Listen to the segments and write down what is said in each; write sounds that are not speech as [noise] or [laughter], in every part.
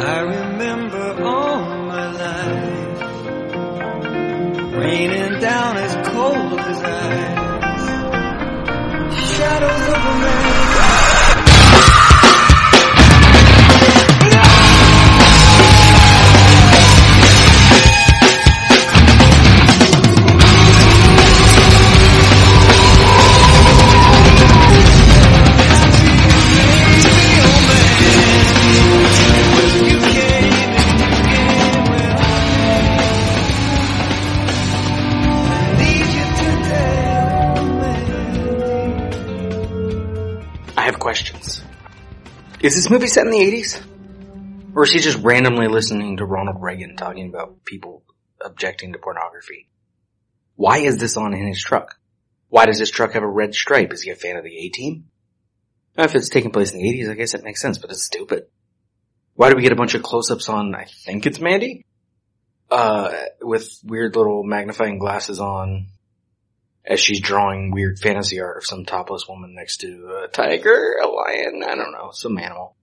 I remember all my life raining have questions. Is this movie set in the 80s? Or is he just randomly listening to Ronald Reagan talking about people objecting to pornography? Why is this on in his truck? Why does his truck have a red stripe? Is he a fan of the A-Team? If it's taking place in the 80s, I guess that makes sense, but it's stupid. Why do we get a bunch of close-ups on, I think it's Mandy? Uh, with weird little magnifying glasses on as she's drawing weird fantasy art of some topless woman next to a tiger, a lion, I don't know, some animal.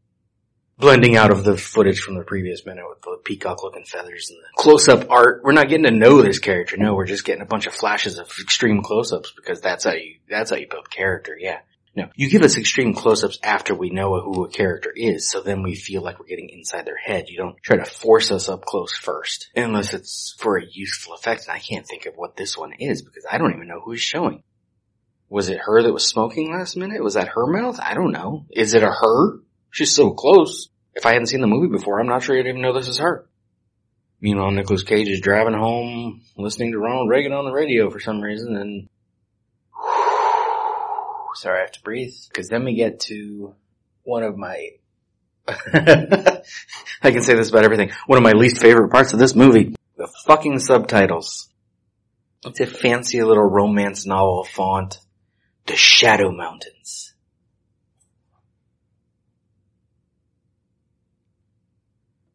Blending out of the footage from the previous minute with the peacock looking feathers and the close up art. We're not getting to know this character. No, we're just getting a bunch of flashes of extreme close ups because that's how you, that's how you build character. Yeah. No, you give us extreme close-ups after we know who a character is, so then we feel like we're getting inside their head. You don't try to force us up close first, unless it's for a useful effect, and I can't think of what this one is because I don't even know who is showing. Was it her that was smoking last minute? Was that her mouth? I don't know. Is it a her? She's so close. If I hadn't seen the movie before, I'm not sure I'd even know this is her. Meanwhile, Nicolas Cage is driving home, listening to Ronald Reagan on the radio for some reason, and sorry, I have to breathe. Cause then we get to one of my, [laughs] I can say this about everything, one of my least favorite parts of this movie. The fucking subtitles. It's a fancy little romance novel font. The Shadow Mountains.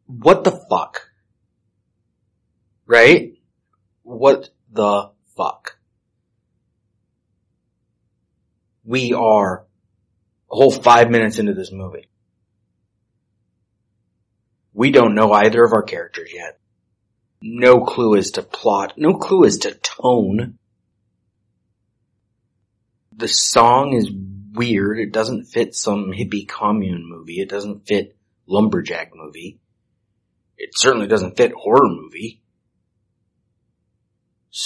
What the fuck? Right? What the fuck? We are a whole five minutes into this movie. We don't know either of our characters yet. No clue as to plot, no clue as to tone. The song is weird. It doesn't fit some hippie commune movie. It doesn't fit lumberjack movie. It certainly doesn't fit horror movie.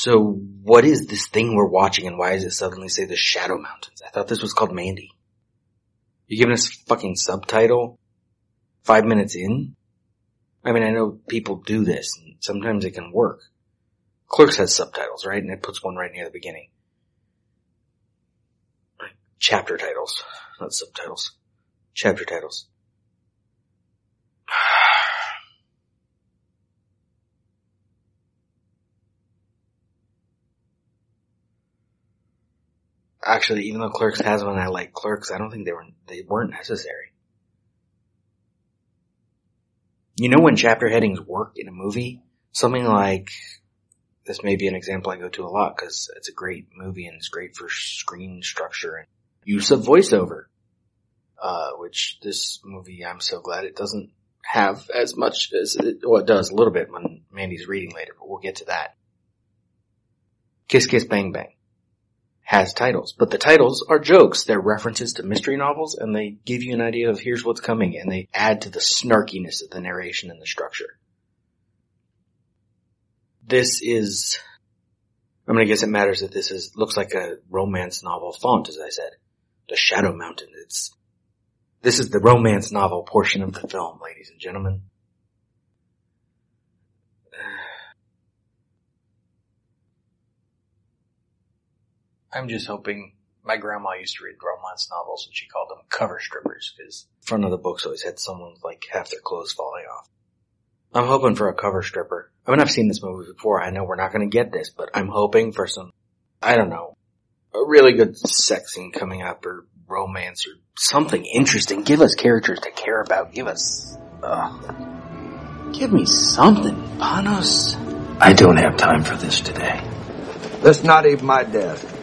So what is this thing we're watching and why does it suddenly say the Shadow Mountains? I thought this was called Mandy. You giving us fucking subtitle five minutes in? I mean, I know people do this and sometimes it can work. Clerks has subtitles, right? And it puts one right near the beginning. Chapter titles, not subtitles. Chapter titles. Actually, even though Clerks has one, I like Clerks. I don't think they were they weren't necessary. You know when chapter headings work in a movie? Something like this may be an example I go to a lot because it's a great movie and it's great for screen structure and use of voiceover. Uh, which this movie, I'm so glad it doesn't have as much as it, well, it does a little bit when Mandy's reading later, but we'll get to that. Kiss Kiss Bang Bang has titles, but the titles are jokes. They're references to mystery novels and they give you an idea of here's what's coming and they add to the snarkiness of the narration and the structure. This is, I'm gonna guess it matters that this is, looks like a romance novel font, as I said. The Shadow Mountain. It's, this is the romance novel portion of the film, ladies and gentlemen. I'm just hoping my grandma used to read romance novels and she called them cover strippers because front of the books always had someone like half their clothes falling off. I'm hoping for a cover stripper. I mean, I've seen this movie before. I know we're not going to get this, but I'm hoping for some, I don't know, a really good sex scene coming up or romance or something interesting. Give us characters to care about. Give us, uh, give me something, Panos. I don't have time for this today. That's not even my desk.